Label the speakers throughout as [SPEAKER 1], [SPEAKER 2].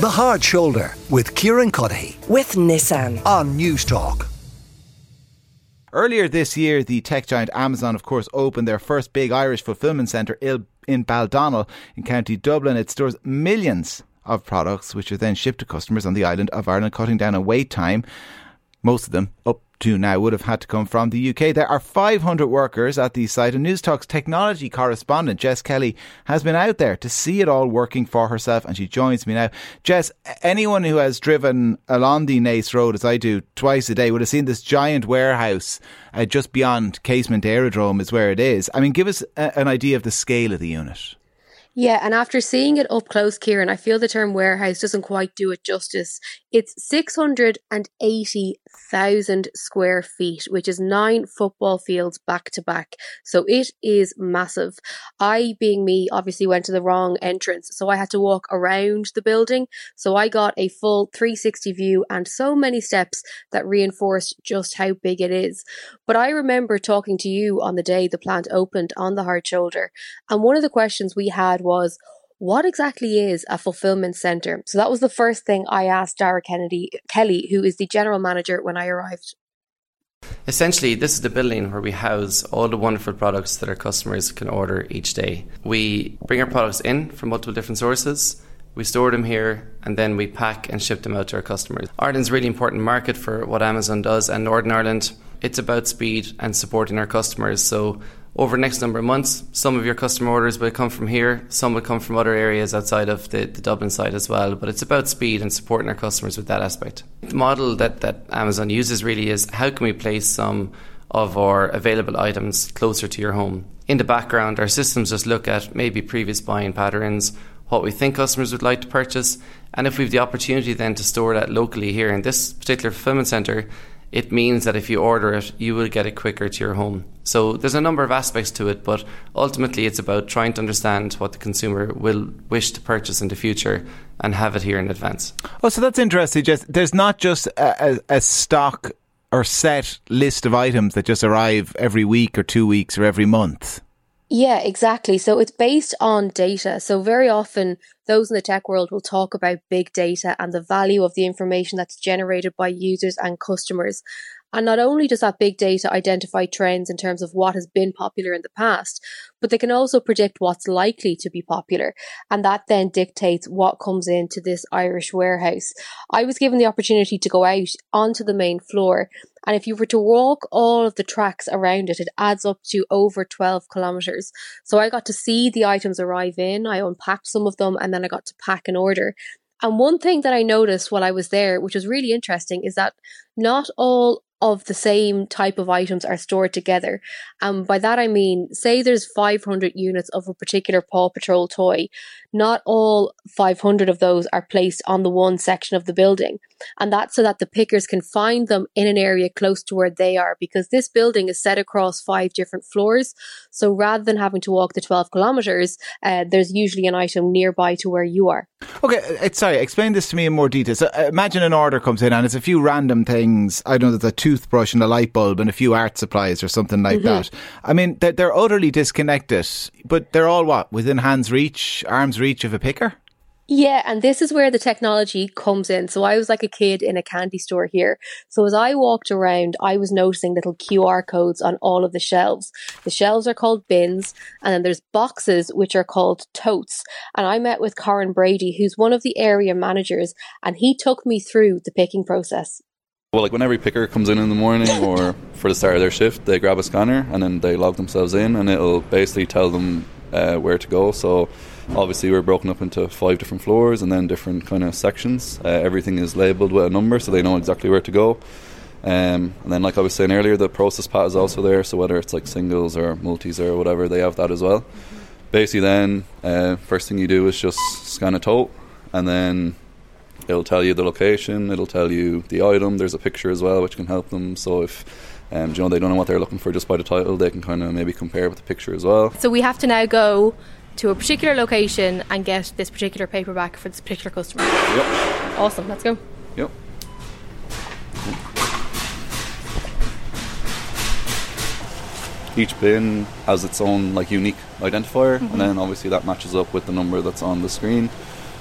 [SPEAKER 1] The Hard Shoulder with Kieran Cuddihy
[SPEAKER 2] with Nissan
[SPEAKER 1] on Newstalk.
[SPEAKER 3] Earlier this year, the tech giant Amazon, of course, opened their first big Irish fulfillment centre in Baldonnel in County Dublin. It stores millions of products which are then shipped to customers on the island of Ireland, cutting down on wait time. Most of them up to now would have had to come from the UK. There are 500 workers at the site, and Newstalk's technology correspondent Jess Kelly has been out there to see it all working for herself, and she joins me now. Jess, anyone who has driven along the Naas Road, as I do twice a day, would have seen this giant warehouse uh, just beyond Casement Aerodrome, is where it is. I mean, give us a, an idea of the scale of the unit.
[SPEAKER 4] Yeah, and after seeing it up close, Kieran, I feel the term warehouse doesn't quite do it justice. It's 680,000 square feet, which is nine football fields back to back. So it is massive. I, being me, obviously went to the wrong entrance, so I had to walk around the building. So I got a full 360 view and so many steps that reinforced just how big it is. But I remember talking to you on the day the plant opened on the hard shoulder, and one of the questions we had was, what exactly is a fulfillment center? So that was the first thing I asked Dara Kennedy Kelly, who is the general manager when I arrived.
[SPEAKER 5] Essentially, this is the building where we house all the wonderful products that our customers can order each day. We bring our products in from multiple different sources. We store them here and then we pack and ship them out to our customers. Ireland's a really important market for what Amazon does, and Northern Ireland, it's about speed and supporting our customers. So over the next number of months, some of your customer orders will come from here, some will come from other areas outside of the, the Dublin side as well. But it's about speed and supporting our customers with that aspect. The model that, that Amazon uses really is how can we place some of our available items closer to your home. In the background, our systems just look at maybe previous buying patterns, what we think customers would like to purchase, and if we have the opportunity then to store that locally here in this particular fulfillment centre, it means that if you order it, you will get it quicker to your home. So there's a number of aspects to it, but ultimately it's about trying to understand what the consumer will wish to purchase in the future and have it here in advance.
[SPEAKER 3] Oh, so that's interesting. Just there's not just a, a, a stock or set list of items that just arrive every week or two weeks or every month.
[SPEAKER 4] Yeah, exactly. So it's based on data. So very often those in the tech world will talk about big data and the value of the information that's generated by users and customers. And not only does that big data identify trends in terms of what has been popular in the past, but they can also predict what's likely to be popular. And that then dictates what comes into this Irish warehouse. I was given the opportunity to go out onto the main floor. And if you were to walk all of the tracks around it, it adds up to over 12 kilometers. So I got to see the items arrive in. I unpacked some of them and then I got to pack an order. And one thing that I noticed while I was there, which was really interesting, is that not all of the same type of items are stored together. And by that I mean, say there's 500 units of a particular Paw Patrol toy. Not all 500 of those are placed on the one section of the building. And that's so that the pickers can find them in an area close to where they are because this building is set across five different floors. So rather than having to walk the 12 kilometers, uh, there's usually an item nearby to where you are.
[SPEAKER 3] Okay, uh, sorry, explain this to me in more detail. So uh, imagine an order comes in and it's a few random things. I know there's a toothbrush and a light bulb and a few art supplies or something like mm-hmm. that. I mean, they're, they're utterly disconnected, but they're all what? Within hand's reach, arm's reach of a picker?
[SPEAKER 4] Yeah, and this is where the technology comes in. So I was like a kid in a candy store here. So as I walked around, I was noticing little QR codes on all of the shelves. The shelves are called bins, and then there's boxes which are called totes. And I met with Corin Brady, who's one of the area managers, and he took me through the picking process.
[SPEAKER 6] Well, like when every picker comes in in the morning or for the start of their shift, they grab a scanner and then they log themselves in, and it'll basically tell them uh, where to go. So obviously we're broken up into five different floors and then different kind of sections. Uh, everything is labelled with a number, so they know exactly where to go. Um, and then, like I was saying earlier, the process pad is also there. So whether it's like singles or multis or whatever, they have that as well. Basically, then uh, first thing you do is just scan a tote, and then it'll tell you the location. It'll tell you the item. There's a picture as well, which can help them. So if um, you know they don't know what they're looking for just by the title, they can kind of maybe compare with the picture as well.
[SPEAKER 4] So we have to now go to a particular location and get this particular paperback for this particular customer.
[SPEAKER 6] Yep.
[SPEAKER 4] Awesome. Let's go.
[SPEAKER 6] Yep. Each bin has its own like unique identifier, mm-hmm. and then obviously that matches up with the number that's on the screen.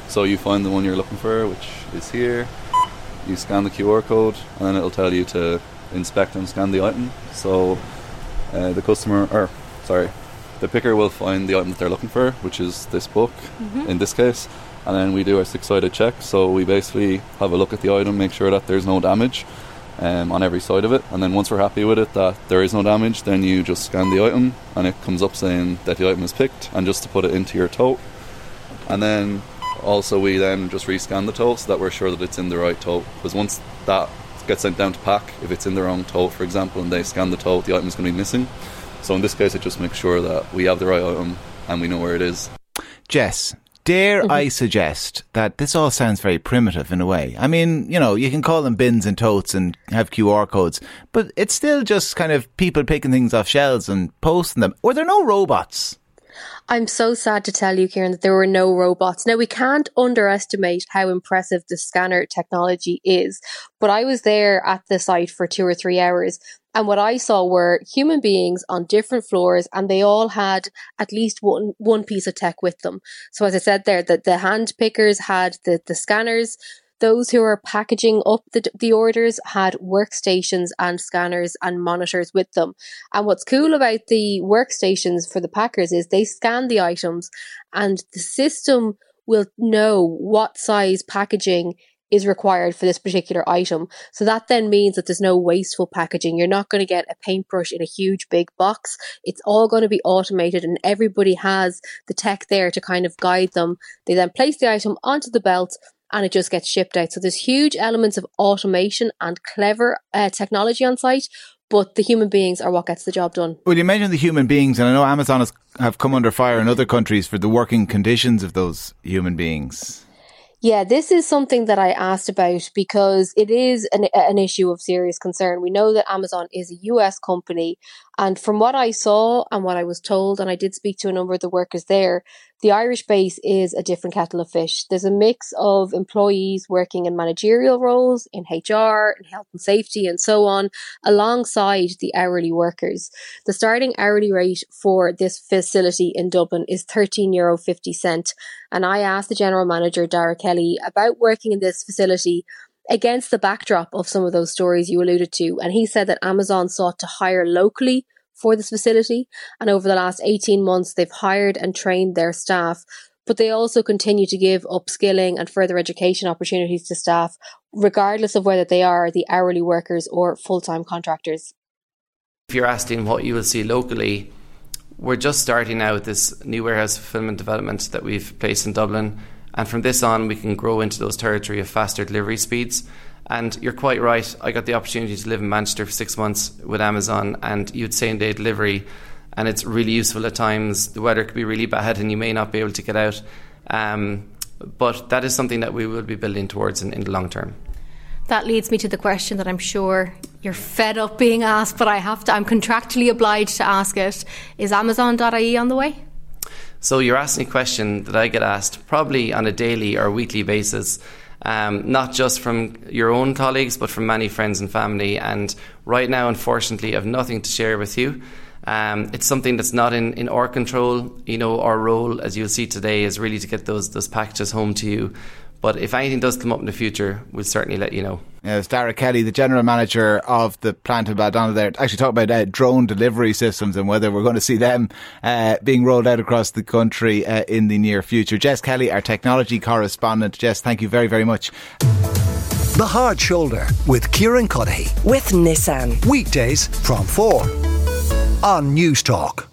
[SPEAKER 6] So you find the one you're looking for, which is here. You scan the QR code, and then it'll tell you to inspect and scan the item. So uh, the customer, or sorry, the picker will find the item that they're looking for, which is this book mm-hmm. in this case, and then we do a six-sided check. So we basically have a look at the item, make sure that there's no damage um, on every side of it, and then once we're happy with it that there is no damage, then you just scan the item, and it comes up saying that the item is picked, and just to put it into your tote, and then also we then just rescan the tote so that we're sure that it's in the right tote. Because once that gets sent down to pack, if it's in the wrong tote, for example, and they scan the tote, the item is going to be missing. So in this case, it just makes sure that we have the right item and we know where it is.
[SPEAKER 3] Jess, dare mm-hmm. I suggest that this all sounds very primitive in a way? I mean, you know, you can call them bins and totes and have QR codes, but it's still just kind of people picking things off shelves and posting them. Were there no robots?
[SPEAKER 4] I'm so sad to tell you, Kieran, that there were no robots. Now, we can't underestimate how impressive the scanner technology is, but I was there at the site for two or three hours. And what I saw were human beings on different floors, and they all had at least one one piece of tech with them. So, as I said there, that the hand pickers had the the scanners, those who were packaging up the, the orders had workstations and scanners and monitors with them. And what's cool about the workstations for the packers is they scan the items and the system will know what size packaging is required for this particular item. So that then means that there's no wasteful packaging. You're not going to get a paintbrush in a huge big box. It's all going to be automated and everybody has the tech there to kind of guide them. They then place the item onto the belt and it just gets shipped out. So there's huge elements of automation and clever uh, technology on site, but the human beings are what gets the job done.
[SPEAKER 3] Well, you mentioned the human beings, and I know Amazon has have come under fire in other countries for the working conditions of those human beings.
[SPEAKER 4] Yeah, this is something that I asked about because it is an, an issue of serious concern. We know that Amazon is a US company. And from what I saw and what I was told, and I did speak to a number of the workers there, the Irish base is a different kettle of fish. There's a mix of employees working in managerial roles, in HR, in health and safety, and so on, alongside the hourly workers. The starting hourly rate for this facility in Dublin is €13.50. And I asked the general manager, Dara Kelly, about working in this facility against the backdrop of some of those stories you alluded to. And he said that Amazon sought to hire locally for this facility. And over the last 18 months, they've hired and trained their staff, but they also continue to give upskilling and further education opportunities to staff, regardless of whether they are the hourly workers or full time contractors.
[SPEAKER 5] If you're asking what you will see locally, we're just starting now with this new warehouse fulfillment development that we've placed in Dublin. And from this on, we can grow into those territory of faster delivery speeds. And you're quite right. I got the opportunity to live in Manchester for six months with Amazon, and you'd same day delivery, and it's really useful at times. The weather could be really bad, and you may not be able to get out. Um, but that is something that we will be building towards in, in the long term.
[SPEAKER 2] That leads me to the question that I'm sure you're fed up being asked, but I have to. I'm contractually obliged to ask it. Is Amazon.ie on the way?
[SPEAKER 5] So you're asking a question that I get asked probably on a daily or weekly basis um, not just from your own colleagues, but from many friends and family. And right now, unfortunately, I have nothing to share with you. Um, it's something that's not in, in our control. You know, our role, as you'll see today, is really to get those those packages home to you. But if anything does come up in the future, we'll certainly let you know.
[SPEAKER 3] Yeah, it's Dara Kelly, the general manager of the plant in Baldonnel there, actually talk about uh, drone delivery systems and whether we're going to see them uh, being rolled out across the country uh, in the near future. Jess Kelly, our technology correspondent. Jess, thank you very, very much.
[SPEAKER 1] The Hard Shoulder with Kieran Cuddihy.
[SPEAKER 7] With Nissan.
[SPEAKER 1] Weekdays from 4 on Newstalk.